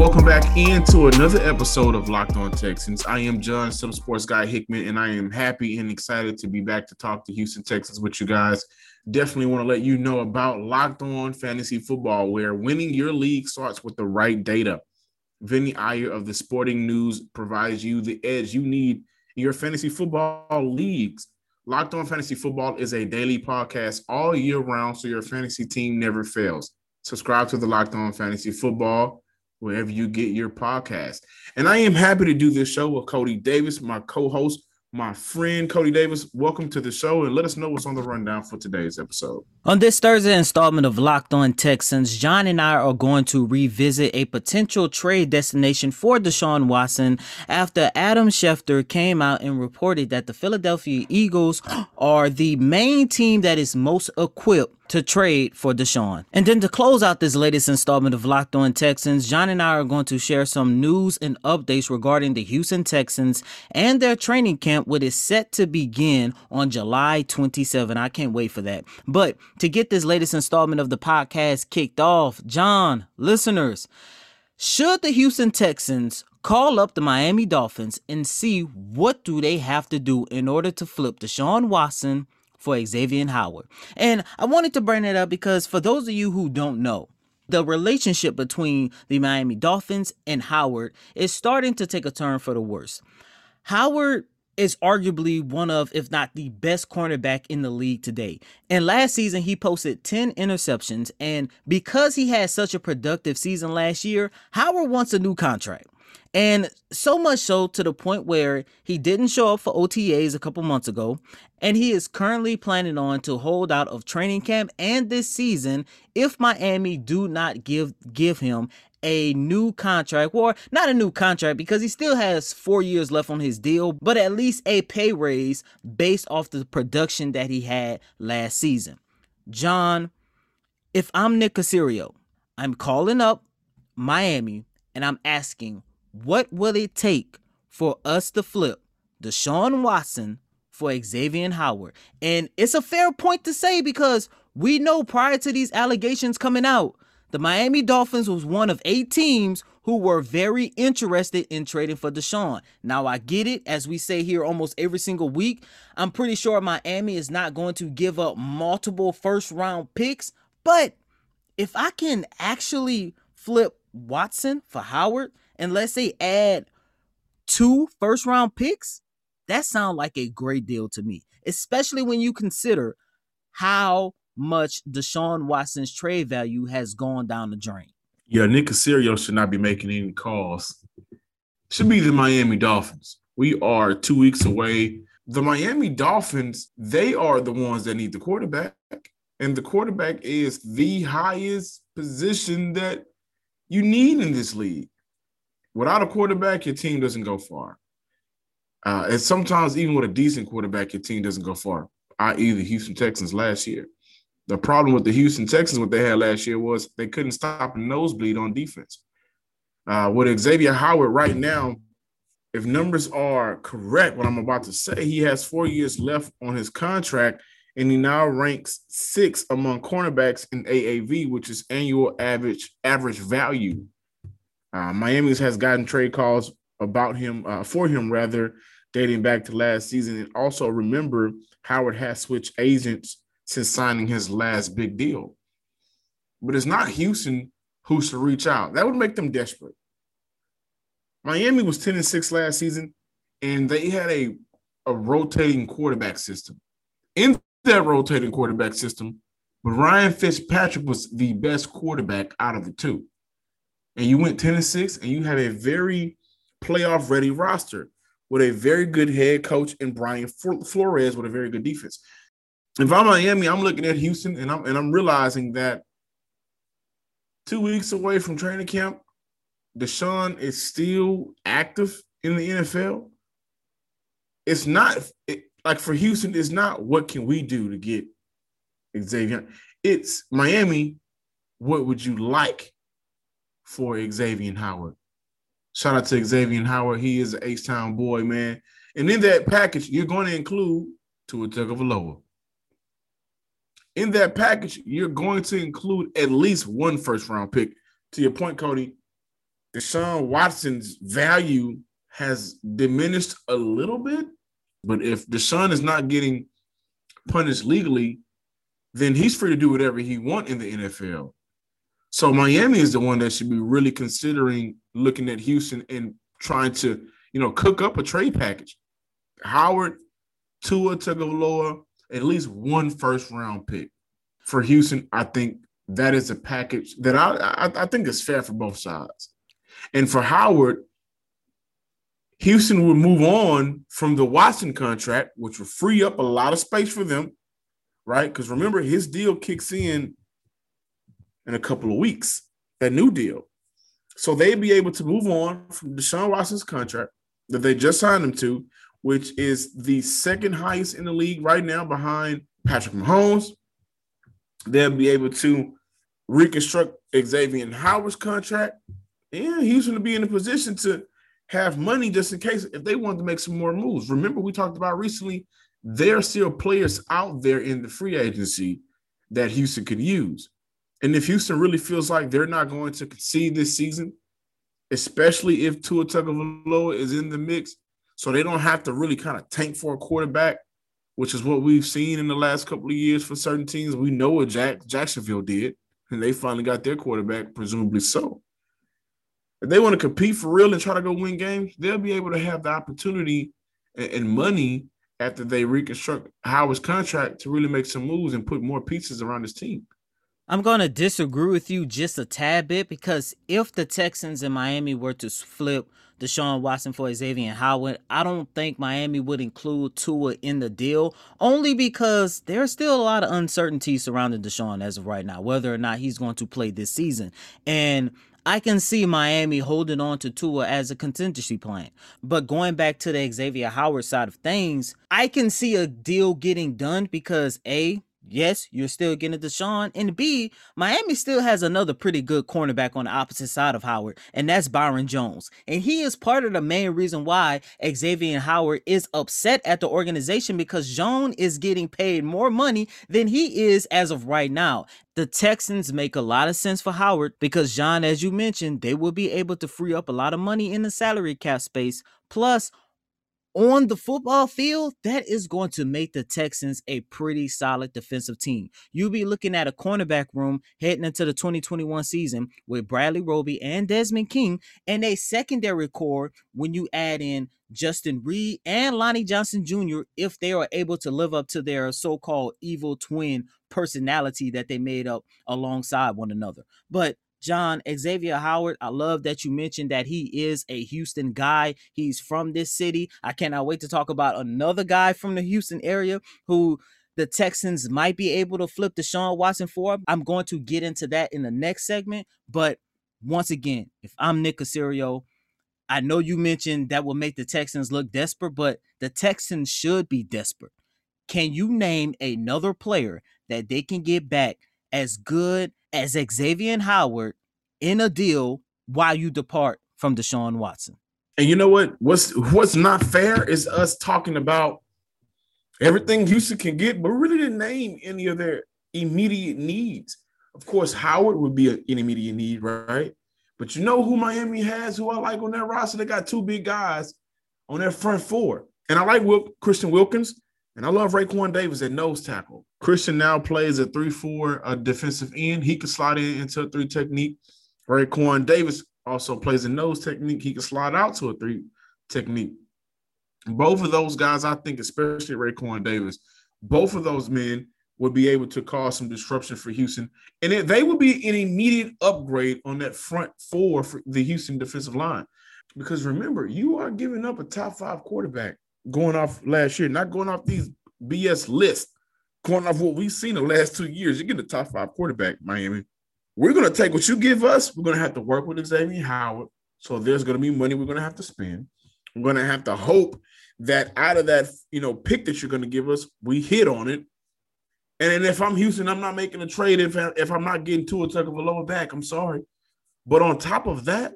Welcome back into another episode of Locked On Texans. I am John, some sports guy Hickman, and I am happy and excited to be back to talk to Houston Texans with you guys. Definitely want to let you know about Locked On Fantasy Football, where winning your league starts with the right data. Vinny Iyer of the Sporting News provides you the edge you need in your fantasy football leagues. Locked On Fantasy Football is a daily podcast all year round, so your fantasy team never fails. Subscribe to the Locked On Fantasy Football wherever you get your podcast. And I am happy to do this show with Cody Davis, my co-host, my friend Cody Davis. Welcome to the show and let us know what's on the rundown for today's episode. On this Thursday installment of Locked On Texans, John and I are going to revisit a potential trade destination for Deshaun Watson after Adam Schefter came out and reported that the Philadelphia Eagles are the main team that is most equipped to trade for Deshaun. And then to close out this latest installment of Locked On Texans, John and I are going to share some news and updates regarding the Houston Texans and their training camp, which is set to begin on July 27. I can't wait for that. But to get this latest installment of the podcast kicked off, John, listeners, should the Houston Texans call up the Miami Dolphins and see what do they have to do in order to flip Deshaun Watson for Xavier Howard. And I wanted to bring it up because for those of you who don't know, the relationship between the Miami Dolphins and Howard is starting to take a turn for the worse. Howard is arguably one of, if not the best cornerback in the league today. And last season, he posted 10 interceptions. And because he had such a productive season last year, Howard wants a new contract. And so much so to the point where he didn't show up for OTAs a couple months ago. And he is currently planning on to hold out of training camp and this season if Miami do not give give him a new contract, or not a new contract because he still has four years left on his deal, but at least a pay raise based off the production that he had last season. John, if I'm Nick Caserio, I'm calling up Miami and I'm asking, what will it take for us to flip Deshaun Watson for Xavier Howard? And it's a fair point to say because we know prior to these allegations coming out, the Miami Dolphins was one of eight teams who were very interested in trading for Deshaun. Now, I get it, as we say here almost every single week. I'm pretty sure Miami is not going to give up multiple first round picks, but if I can actually flip Watson for Howard, and let's say add two first round picks, that sounds like a great deal to me, especially when you consider how much Deshaun Watson's trade value has gone down the drain. Yeah, Nick Caserio should not be making any calls. Should be the Miami Dolphins. We are two weeks away. The Miami Dolphins, they are the ones that need the quarterback. And the quarterback is the highest position that you need in this league. Without a quarterback, your team doesn't go far. Uh, and sometimes, even with a decent quarterback, your team doesn't go far, i.e., the Houston Texans last year. The problem with the Houston Texans, what they had last year, was they couldn't stop a nosebleed on defense. Uh, with Xavier Howard right now, if numbers are correct, what I'm about to say, he has four years left on his contract, and he now ranks six among cornerbacks in AAV, which is annual average average value. Uh, Miami has gotten trade calls about him uh, for him rather dating back to last season. And also remember, Howard has switched agents since signing his last big deal. But it's not Houston who should reach out. That would make them desperate. Miami was 10 and 6 last season, and they had a, a rotating quarterback system. In that rotating quarterback system, but Ryan Fitzpatrick was the best quarterback out of the two and you went 10 and 6 and you have a very playoff ready roster with a very good head coach and Brian Flores with a very good defense. If I'm Miami, I'm looking at Houston and I'm and I'm realizing that two weeks away from training camp, Deshaun is still active in the NFL. It's not it, like for Houston, it's not what can we do to get Xavier. It's Miami. What would you like for Xavier Howard? Shout out to Xavier Howard. He is an H Town boy, man. And in that package, you're going to include Tua Tagovailoa. In that package, you're going to include at least one first round pick. To your point, Cody, Deshaun Watson's value has diminished a little bit, but if Deshaun is not getting punished legally, then he's free to do whatever he wants in the NFL. So Miami is the one that should be really considering looking at Houston and trying to, you know, cook up a trade package. Howard, Tua Tagovailoa, at least one first round pick for Houston. I think that is a package that I, I, I think is fair for both sides. And for Howard, Houston would move on from the Watson contract, which would free up a lot of space for them, right? Because remember, his deal kicks in in a couple of weeks, that new deal. So they'd be able to move on from Deshaun Watson's contract that they just signed him to, which is the second highest in the league right now behind Patrick Mahomes. They'll be able to reconstruct Xavier Howard's contract. And he's going to be in a position to have money just in case if they wanted to make some more moves. Remember, we talked about recently, there are still players out there in the free agency that Houston could use. And if Houston really feels like they're not going to concede this season, especially if Tua Tagovailoa is in the mix, so they don't have to really kind of tank for a quarterback, which is what we've seen in the last couple of years for certain teams. We know what Jack Jacksonville did, and they finally got their quarterback, presumably so if they want to compete for real and try to go win games, they'll be able to have the opportunity and, money after they reconstruct Howard's contract to really make some moves and put more pieces around his team. I'm going to disagree with you just a tad bit because if the Texans and Miami were to flip Deshaun Watson for Xavier Howard, I don't think Miami would include Tua in the deal only because there's still a lot of uncertainty surrounding Deshaun as of right now, whether or not he's going to play this season. And I can see Miami holding on to Tua as a contingency plan. But going back to the Xavier Howard side of things, I can see a deal getting done because A, yes, you're still getting Deshaun. And B, Miami still has another pretty good cornerback on the opposite side of Howard, and that's Byron Jones. And he is part of the main reason why Xavier Howard is upset at the organization because Jones is getting paid more money than he is as of right now. The Texans make a lot of sense for Howard because John, as you mentioned, they will be able to free up a lot of money in the salary cap space. Plus, on the football field, that is going to make the Texans a pretty solid defensive team. You'll be looking at a cornerback room heading into the 2021 season with Bradley Roby and Desmond King, and a secondary core when you add in Justin Reid and Lonnie Johnson Jr. if they are able to live up to their so-called evil twin personality that they made up alongside one another. But John Xavier Howard, I love that you mentioned that he is a Houston guy. He's from this city. I cannot wait to talk about another guy from the Houston area who the Texans might be able to flip Deshaun Watson for. I'm going to get into that in the next segment. But once again, if I'm Nick Caserio, I know you mentioned that will make the Texans look desperate, but the Texans should be desperate. Can you name another player that they can get back as good as Xavier Howard in a deal while you depart from Deshaun Watson. And you know what? What's what's not fair is us talking about everything Houston can get, but really didn't name any of their immediate needs. Of course, Howard would be an immediate need, right? But you know who Miami has, who I like on their roster? They got two big guys on their front four. And I like Wil- Christian Wilkins. And I love Raekwon Davis at nose tackle. Christian now plays a 3-4 a defensive end. He can slide in into a three technique. Raekwon Davis also plays a nose technique. He can slide out to a three technique. Both of those guys, I think, especially Raekwon Davis, both of those men would be able to cause some disruption for Houston. And it, they would be an immediate upgrade on that front four for the Houston defensive line. Because remember, you are giving up a top five quarterback going off last year, not going off these BS lists, going off what we've seen the last two years. You get a top five quarterback, Miami. We're going to take what you give us. We're going to have to work with Xavier Howard. So there's going to be money we're going to have to spend. We're going to have to hope that out of that, you know, pick that you're going to give us, we hit on it. And then if I'm Houston, I'm not making a trade if, I, if I'm not getting Tua Tagovailoa back. I'm sorry. But on top of that,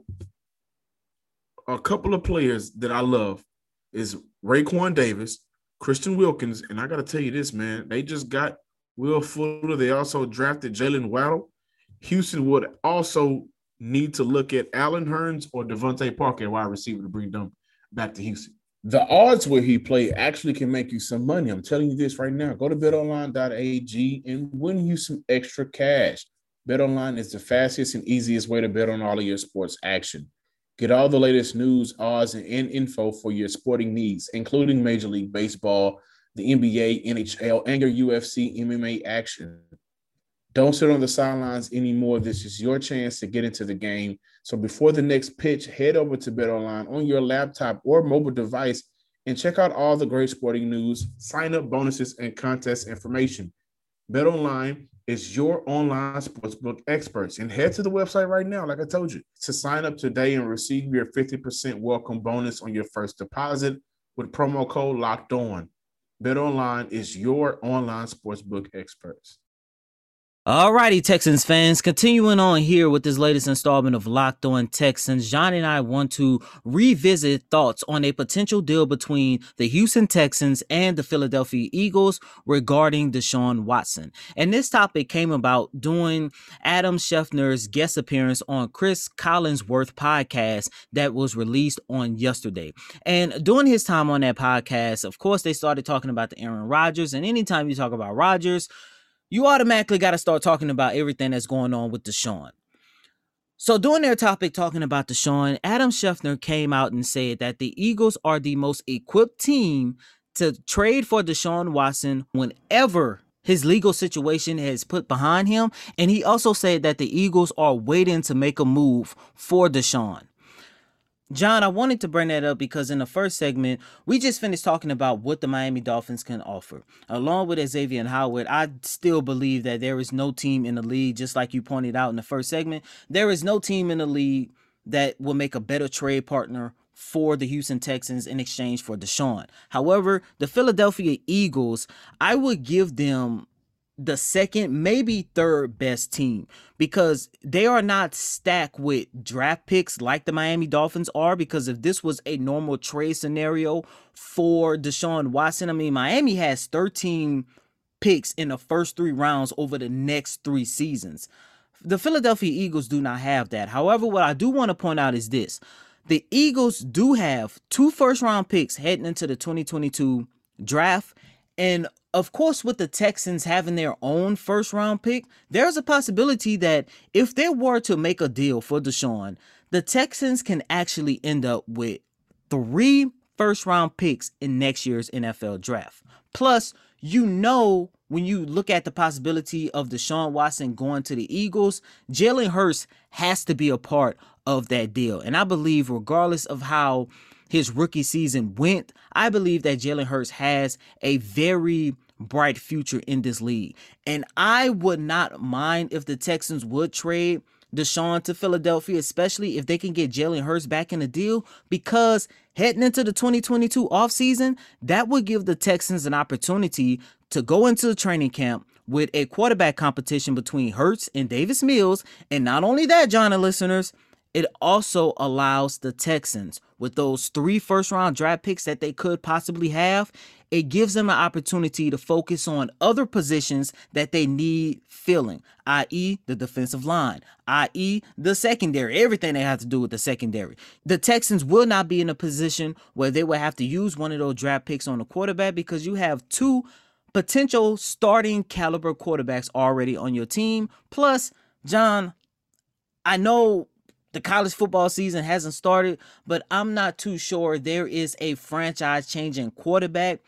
a couple of players that I love is Raekwon Davis, Christian Wilkins, and I got to tell you this, man. They just got Will Fuller. They also drafted Jalen Waddle. Houston would also need to look at Allen Hurns or DeVante Parker, wide receiver, to bring them back to Houston. The odds where he play actually can make you some money. I'm telling you this right now. Go to betonline.ag and win you some extra cash. BetOnline is the fastest and easiest way to bet on all of your sports action. Get all the latest news, odds, and info for your sporting needs, including Major League Baseball, the NBA, NHL, and your UFC MMA action. Don't sit on the sidelines anymore. This is your chance to get into the game. So before the next pitch, head over to BetOnline on your laptop or mobile device and check out all the great sporting news, sign up bonuses, and contest information. BetOnline is your online sportsbook experts. And head to the website right now, like I told you, to sign up today and receive your 50% welcome bonus on your first deposit with promo code locked on. BetOnline is your online sportsbook experts. Alrighty, Texans fans, continuing on here with this latest installment of Locked On Texans, John and I want to revisit thoughts on a potential deal between the Houston Texans and the Philadelphia Eagles regarding Deshaun Watson. And this topic came about during Adam Schefter's guest appearance on Chris Collinsworth podcast that was released on yesterday. And during his time on that podcast, of course, they started talking about the Aaron Rodgers. And anytime you talk about Rodgers, you automatically got to start talking about everything that's going on with Deshaun. So, during their topic talking about Deshaun, Adam Schefter came out and said that the Eagles are the most equipped team to trade for Deshaun Watson whenever his legal situation has put behind him. And he also said that the Eagles are waiting to make a move for Deshaun. John, I wanted to bring that up because in the first segment, we just finished talking about what the Miami Dolphins can offer. Along with Xavier and Howard, I still believe that there is no team in the league, just like you pointed out in the first segment, there is no team in the league that will make a better trade partner for the Houston Texans in exchange for Deshaun. However, the Philadelphia Eagles, I would give them the second, maybe third best team because they are not stacked with draft picks like the Miami Dolphins are. Because if this was a normal trade scenario for Deshaun Watson, I mean, Miami has 13 picks in the first three rounds over the next three seasons. The Philadelphia Eagles do not have that. However, what I do want to point out is this the Eagles do have two first round picks heading into the 2022 draft. And of course, with the Texans having their own first round pick, there's a possibility that if they were to make a deal for Deshaun, the Texans can actually end up with three first round picks in next year's NFL draft. Plus, you know, when you look at the possibility of Deshaun Watson going to the Eagles, Jalen Hurts has to be a part of that deal. And I believe, regardless of how his rookie season went, I believe that Jalen Hurts has a very bright future in this league. And I would not mind if the Texans would trade Deshaun to Philadelphia, especially if they can get Jalen Hurts back in the deal, because heading into the 2022 offseason, that would give the Texans an opportunity to go into the training camp with a quarterback competition between Hurts and Davis Mills. And not only that, John and listeners, it also allows the Texans, with those three first round draft picks that they could possibly have, it gives them an opportunity to focus on other positions that they need filling, i.e., the defensive line, i.e., the secondary, everything they have to do with the secondary. The Texans will not be in a position where they will have to use one of those draft picks on the quarterback because you have two potential starting caliber quarterbacks already on your team. Plus, John, I know the college football season hasn't started, but I'm not too sure there is a franchise changing quarterback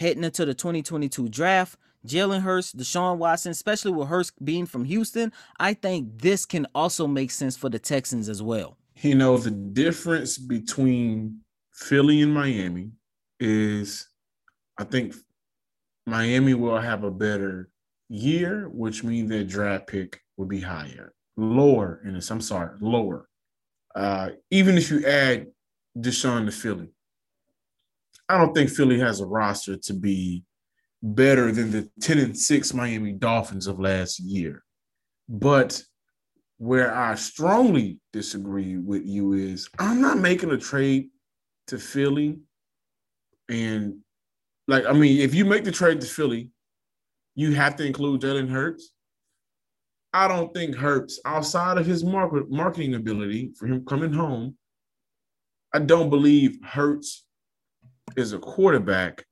heading into the 2022 draft. Jalen Hurts, Deshaun Watson, especially with Hurts being from Houston, I think this can also make sense for the Texans as well. You know, the difference between Philly and Miami is I think Miami will have a better year, which means their draft pick will be higher. Lower in I'm sorry, lower. Uh, even if you add Deshaun to Philly, I don't think Philly has a roster to be better than the 10 and 6 Miami Dolphins of last year. But where I strongly disagree with you is I'm not making a trade to Philly. And like, I mean, if you make the trade to Philly, you have to include Jalen Hurts. I don't think Hurts, outside of his market, marketing ability for him coming home, I don't believe Hurts is a quarterback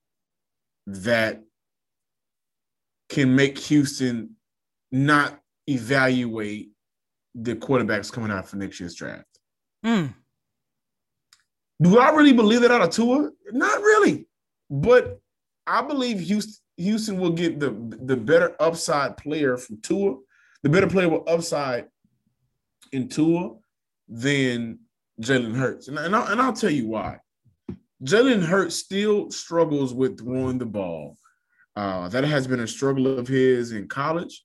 that can make Houston not evaluate the quarterbacks coming out for next year's draft. Mm. Do I really believe that out of Tua? Not really. But I believe Houston, Houston will get the, the better upside player from Tua, the better player with upside in Tua than Jalen Hurts. And, and, I'll, and I'll tell you why. Jalen Hurts still struggles with throwing the ball. Uh, that has been a struggle of his in college.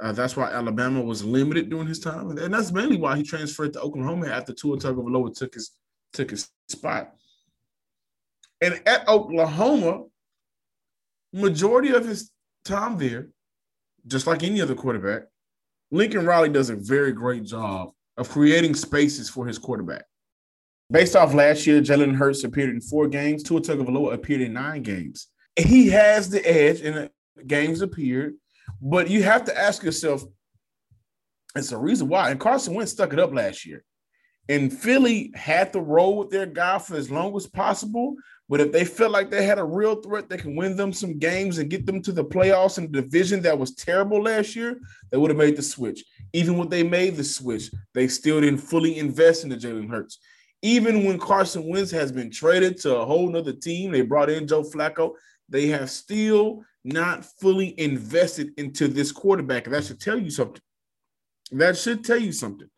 Uh, that's why Alabama was limited during his time, and that's mainly why he transferred to Oklahoma after Tua Tagovailoa took his took his spot. And at Oklahoma, majority of his time there, just like any other quarterback, Lincoln Riley does a very great job of creating spaces for his quarterback. Based off last year, Jalen Hurts appeared in four games. Tua Tagovailoa appeared in nine games. He has the edge, in games appeared. But you have to ask yourself, it's a reason why. And Carson Wentz stuck it up last year. And Philly had to roll with their guy for as long as possible. But if they felt like they had a real threat that can win them some games and get them to the playoffs in the division that was terrible last year, they would have made the switch. Even when they made the switch, they still didn't fully invest in the Jalen Hurts. Even when Carson Wentz has been traded to a whole nother team, they brought in Joe Flacco. They have still not fully invested into this quarterback. That should tell you something. That should tell you something.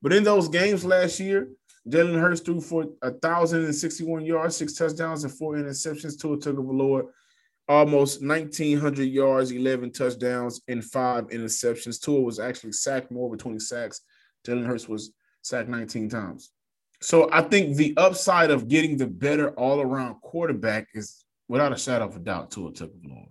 But in those games last year, Jalen Hurts threw for 1,061 yards, six touchdowns, and four interceptions. Tua Tagovailoa almost 1,900 yards, 11 touchdowns, and five interceptions. Tua was actually sacked more between sacks. Jalen Hurts was sacked 19 times. So I think the upside of getting the better all-around quarterback is without a shadow of a doubt Tua Tagovailoa.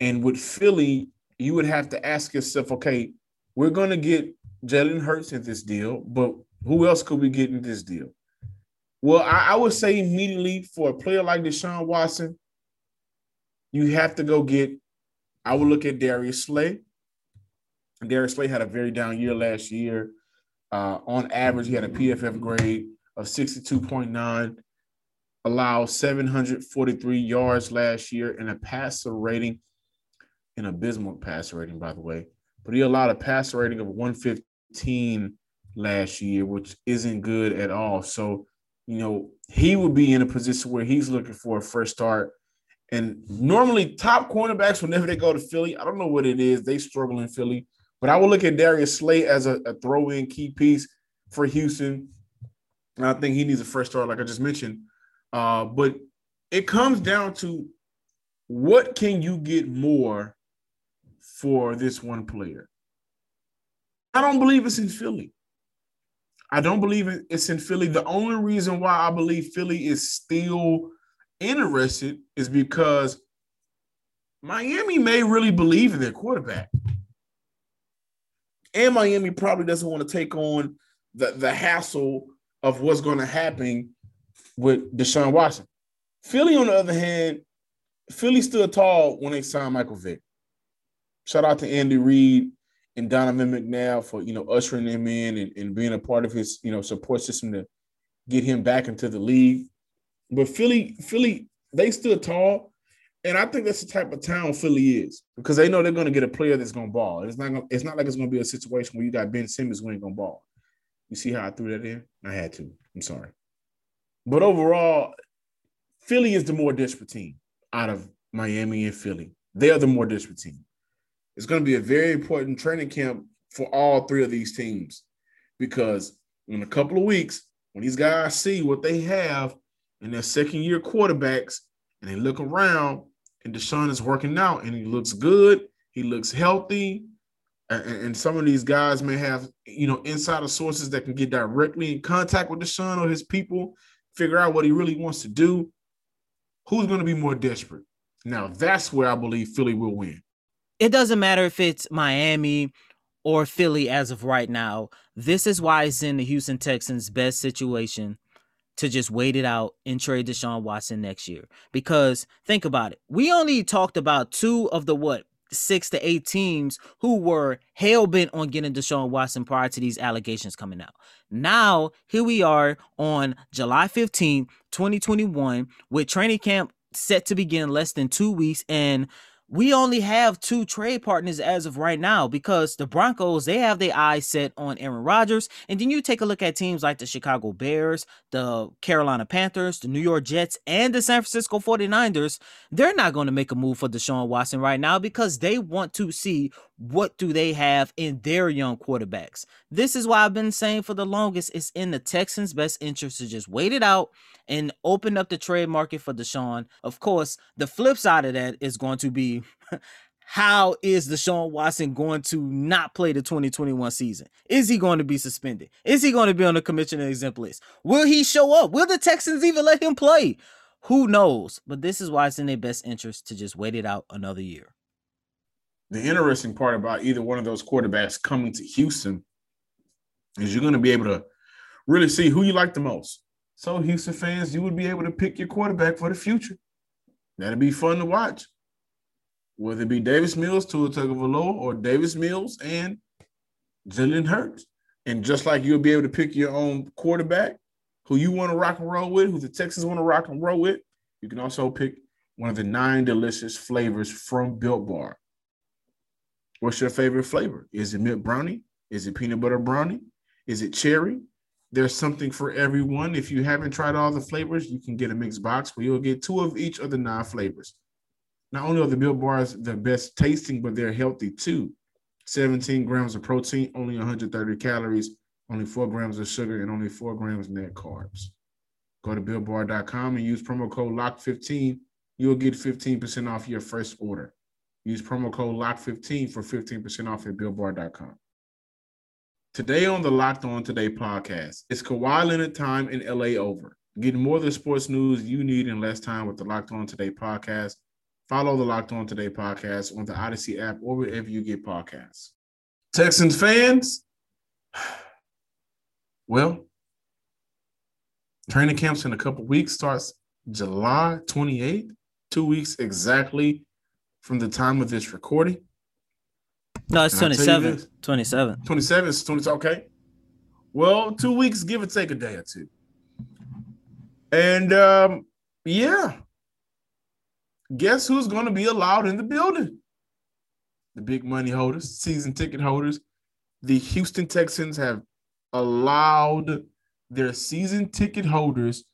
And with Philly, you would have to ask yourself, okay, we're going to get Jalen Hurts in this deal, but who else could we get in this deal? Well, I, I would say immediately for a player like Deshaun Watson, you have to go get. I would look at Darius Slay. Darius Slay had a very down year last year. Uh, on average, he had a PFF grade of 62.9, allowed 743 yards last year, and a passer rating an abysmal passer rating, by the way, but he allowed a passer rating of 115 last year, which isn't good at all. So, you know, he would be in a position where he's looking for a first start. And normally, top cornerbacks, whenever they go to Philly, I don't know what it is, they struggle in Philly. But I will look at Darius Slay as a, a throw in key piece for Houston. And I think he needs a fresh start, like I just mentioned. Uh, but it comes down to what can you get more for this one player. I don't believe it's in Philly. I don't believe it's in Philly. The only reason why I believe Philly is still interested is because Miami may really believe in their quarterback. And Miami probably doesn't want to take on the, the hassle of what's going to happen with Deshaun Watson. Philly, on the other hand, Philly stood tall when they signed Michael Vick shout out to Andy Reid and Donovan McNabb for you know ushering him in and, and being a part of his you know support system to get him back into the league. But Philly, Philly, they stood tall, and I think that's the type of town Philly is because they know they're going to get a player that's going to ball. It's not. Gonna, it's not like it's going to be a situation where you got Ben Simmons who ain't going to ball. You see how I threw that in? I had to. I'm sorry, but overall, Philly is the more desperate team out of Miami and Philly. They are the more desperate team it's going to be a very important training camp for all three of these teams because in a couple of weeks, when these guys see what they have in their second year quarterbacks and they look around and Deshaun is working out and he looks good, he looks healthy. And, and some of these guys may have, you know, insider sources that can get directly in contact with Deshaun or his people, figure out what he really wants to do. Who's going to be more desperate? Now that's where I believe Philly will win. It doesn't matter if it's Miami or Philly as of right now. This is why it's in the Houston Texans' best situation to just wait it out and trade Deshaun Watson next year. Because think about it. We only talked about two of the what six to eight teams who were hell bent on getting Deshaun Watson prior to these allegations coming out. Now, here we are on July 15, 2021, with training camp set to begin less than two weeks. And we only have two trade partners as of right now because the Broncos, they have their eyes set on Aaron Rodgers. And then you take a look at teams like the Chicago Bears, the Carolina Panthers, the New York Jets, and the San Francisco 49ers. They're not going to make a move for Deshaun Watson right now because they want to see what do they have in their young quarterbacks. This is why I've been saying for the longest it's in the Texans' best interest to just wait it out and open up the trade market for Deshaun. Of course, the flip side of that is going to be how is Deshaun Watson going to not play the 2021 season? Is he going to be suspended? Is he going to be on the commissioner exempt list? Will he show up? Will the Texans even let him play? Who knows? But this is why it's in their best interest to just wait it out another year. The interesting part about either one of those quarterbacks coming to Houston is you're going to be able to really see who you like the most. So, Houston fans, you would be able to pick your quarterback for the future. That'd be fun to watch whether it be Davis Mills, Tua Tagovailoa, or Davis Mills and Jalen Hurts. And just like you'll be able to pick your own quarterback who you want to rock and roll with, who the Texans want to rock and roll with, you can also pick one of the nine delicious flavors from Built Bar. What's your favorite flavor? Is it mint brownie? Is it peanut butter brownie? Is it cherry? There's something for everyone. If you haven't tried all the flavors, you can get a mixed box where you'll get two of each of the nine flavors. Not only are the Built Bars the best tasting, but they're healthy too. 17 grams of protein, only 130 calories, only four grams of sugar, and only four grams net carbs. Go to builtbar.com and use promo code LOCK15. You'll get 15% off your first order. Use promo code LOCK15 for 15% off at builtbar.com. Today on the Locked On Today podcast, it's Kawhi Leonard time in LA over. Getting more of the sports news you need in less time with the Locked On Today podcast. Follow the Locked On Today podcast on the Odyssey app or wherever you get podcasts. Texans fans, well, training camps in a couple weeks starts July 28th, two weeks exactly from the time of this recording. No, it's 27. 27. 27 is 20. Okay. Well, two weeks, give or take a day or two. And um, yeah, guess who's going to be allowed in the building? The big money holders, season ticket holders. The Houston Texans have allowed their season ticket holders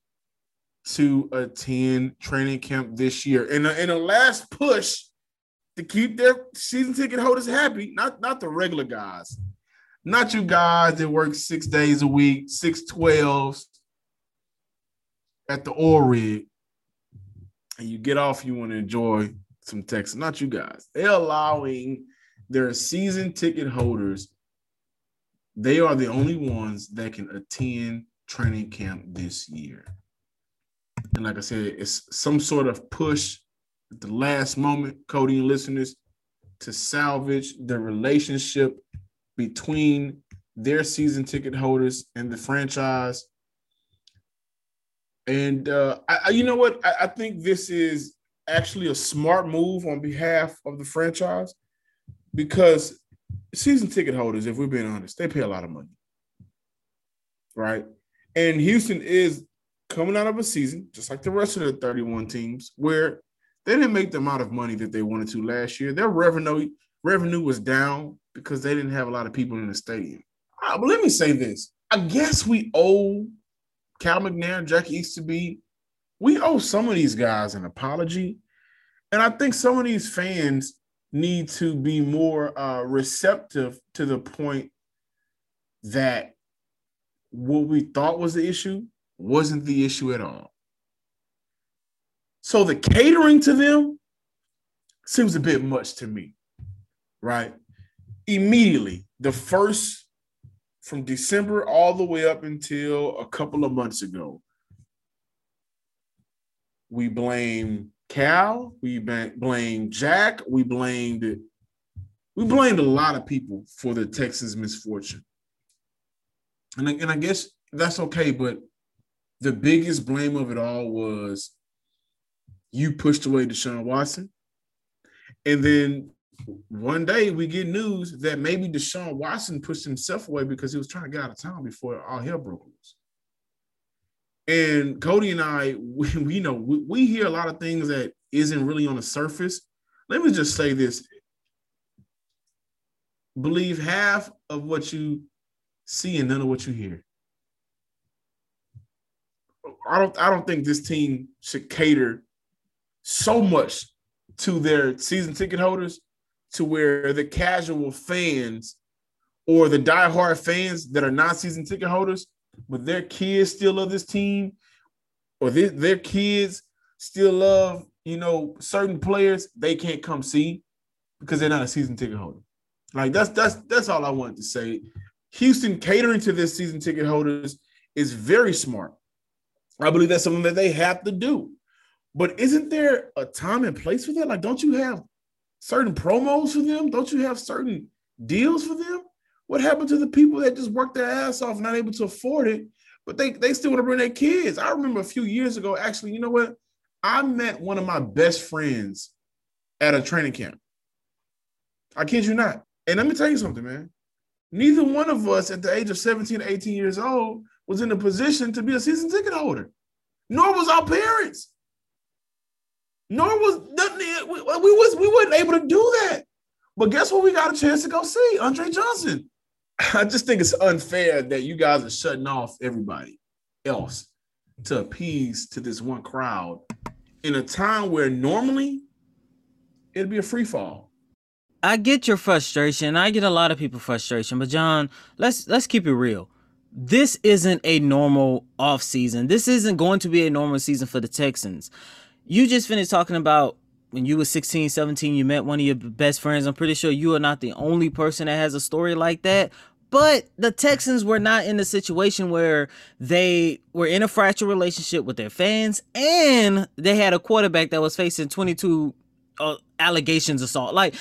to attend training camp this year. In a, in a last push to keep their season ticket holders happy, not, not the regular guys, not you guys that work six days a week, six twelves at the oil rig and you get off, you want to enjoy some Texas. Not you guys. They're allowing their season ticket holders. They are the only ones that can attend training camp this year. And like I said, it's some sort of push at the last moment, Cody and listeners, to salvage the relationship between their season ticket holders and the franchise and uh, I, you know what? I, I think this is actually a smart move on behalf of the franchise because season ticket holders, if we're being honest, they pay a lot of money. Right. And Houston is coming out of a season, just like the rest of the 31 teams, where they didn't make the amount of money that they wanted to last year. Their revenue revenue was down because they didn't have a lot of people in the stadium. Uh, but let me say this: I guess we owe Cal McNair, Jackie Easterby, we owe some of these guys an apology. And I think some of these fans need to be more uh, receptive to the point that what we thought was the issue wasn't the issue at all. So the catering to them seems a bit much to me, right? Immediately, the first from December all the way up until a couple of months ago, we blame Cal, we blamed Jack, we blamed we blamed a lot of people for the Texans' misfortune. And, and I guess that's okay, but the biggest blame of it all was you pushed away Deshaun Watson. And then one day we get news that maybe Deshaun Watson pushed himself away because he was trying to get out of town before all hell broke loose. And Cody and I, we, we know we, we hear a lot of things that isn't really on the surface. Let me just say this: believe half of what you see and none of what you hear. I don't I don't think this team should cater so much to their season ticket holders to where the casual fans or the diehard fans that are not season ticket holders, but their kids still love this team, or their, their kids still love, you know, certain players, they can't come see because they're not a season ticket holder. Like that's that's that's all I wanted to say. Houston catering to their season ticket holders is very smart. I believe that's something that they have to do. But isn't there a time and place for that? Like, don't you have certain promos for them? Don't you have certain deals for them? What happened to the people that just work their ass off, not able to afford it, but they, they still want to bring their kids? I remember a few years ago, actually, you know what? I met one of my best friends at a training camp. I kid you not. And let me tell you something, man. Neither one of us at the age of 17 or 18 years old was in a position to be a season ticket holder, nor was our parents. Nor was nothing. We, we was we weren't able to do that. But guess what? We got a chance to go see Andre Johnson. I just think it's unfair that you guys are shutting off everybody else to appease to this one crowd in a time where normally it'd be a free fall. I get your frustration. I get a lot of people frustration, but John, let's let's keep it real this isn't a normal off season. This isn't going to be a normal season for the Texans. You just finished talking about when you were 16, 17, you met one of your best friends. I'm pretty sure you are not the only person that has a story like that. But the Texans were not in a situation where they were in a fractured relationship with their fans and they had a quarterback that was facing 22 uh, allegations of assault. Like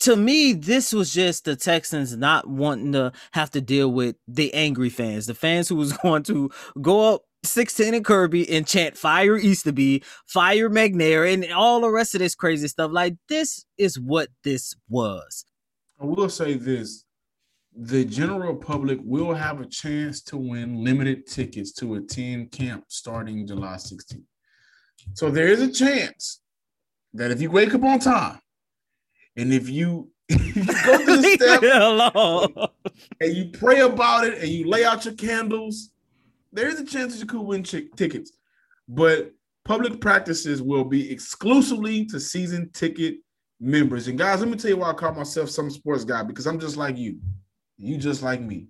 to me, this was just the Texans not wanting to have to deal with the angry fans, the fans who was going to go up 16 and Kirby and chant fire Easterby, fire McNair, and all the rest of this crazy stuff. Like, this is what this was. I will say this the general public will have a chance to win limited tickets to attend camp starting July 16th. So there is a chance that if you wake up on time, and if you, you go through the step and you pray about it and you lay out your candles, there is a chance that you could win ch- tickets. But public practices will be exclusively to season ticket members. And guys, let me tell you why I call myself some sports guy because I'm just like you. You just like me.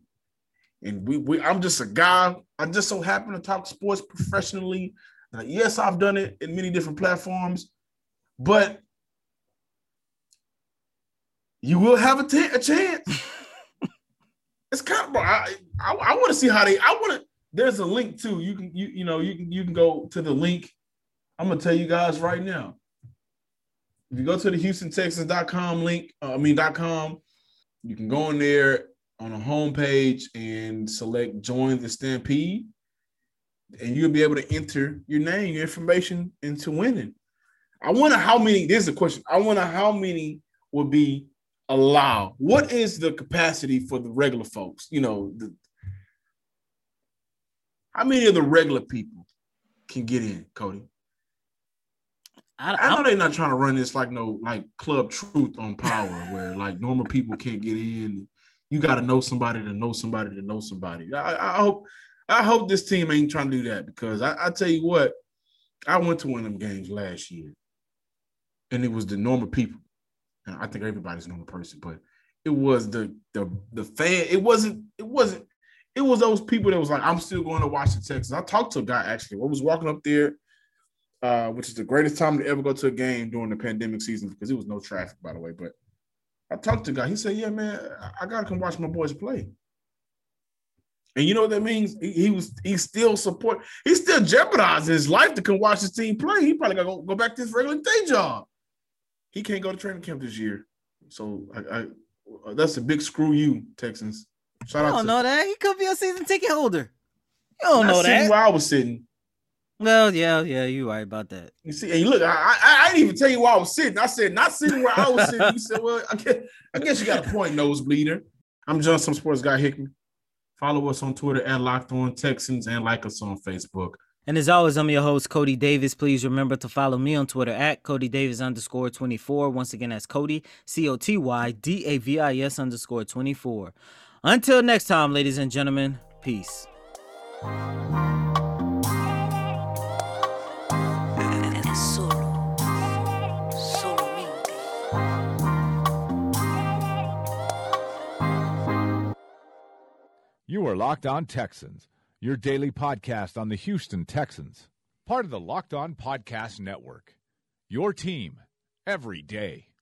And we, we I'm just a guy. I just so happen to talk sports professionally. Now, yes, I've done it in many different platforms, but you will have a, t- a chance. it's kind of, bro, I, I, I want to see how they, I want to, there's a link too. You can, you, you know, you can, you can go to the link. I'm to tell you guys right now. If you go to the HoustonTexans.com link, uh, I mean, .com, you can go in there on a homepage and select join the Stampede. And you'll be able to enter your name, your information into winning. I wonder how many, this is a question. I wonder how many will be allowed. What is the capacity for the regular folks? You know, the, how many of the regular people can get in, Cody? I, I know they're not trying to run this like no like club truth on power where like normal people can't get in. You got to know somebody to know somebody to know somebody. I, I, hope I hope this team ain't trying to do that because I, I tell you what, I went to one of them games last year, and it was the normal people. And I think everybody's a normal person, but it was the the the fan. It wasn't. It wasn't. It was those people that was like, I'm still going to watch the Texans. I talked to a guy actually. I was walking up there, uh, which is the greatest time to ever go to a game during the pandemic season because it was no traffic, by the way. But I talked to a guy. He said, "Yeah, man, I, I gotta come watch my boys play." And you know what that means? He, he was he still support. He still jeopardizing his life to come watch his team play. He probably gotta go, go back to his regular day job. He can't go to training camp this year. So I, I that's a big screw you, Texans. Shout I don't to, know that. He could be a season ticket holder. You don't know that. Where I was sitting. Well, yeah, yeah, you're right about that. You see, and look, I, I, I, didn't even tell you where I was sitting. I said not sitting where I was sitting. You said, well, I guess, I guess you got a point, nosebleeder. I'm Johnson Sports Guy Hickman. Follow us on Twitter at Locked On Texans and like us on Facebook. And as always, I'm your host, Coty Davis. Please remember to follow me on Twitter at Coty Davis underscore 24. Once again, that's Coty, C O T Y D A V I S underscore 24. Until next time, ladies and gentlemen, peace. You are Locked On Texans, your daily podcast on the Houston Texans, part of the Locked On Podcast Network. Your team every day.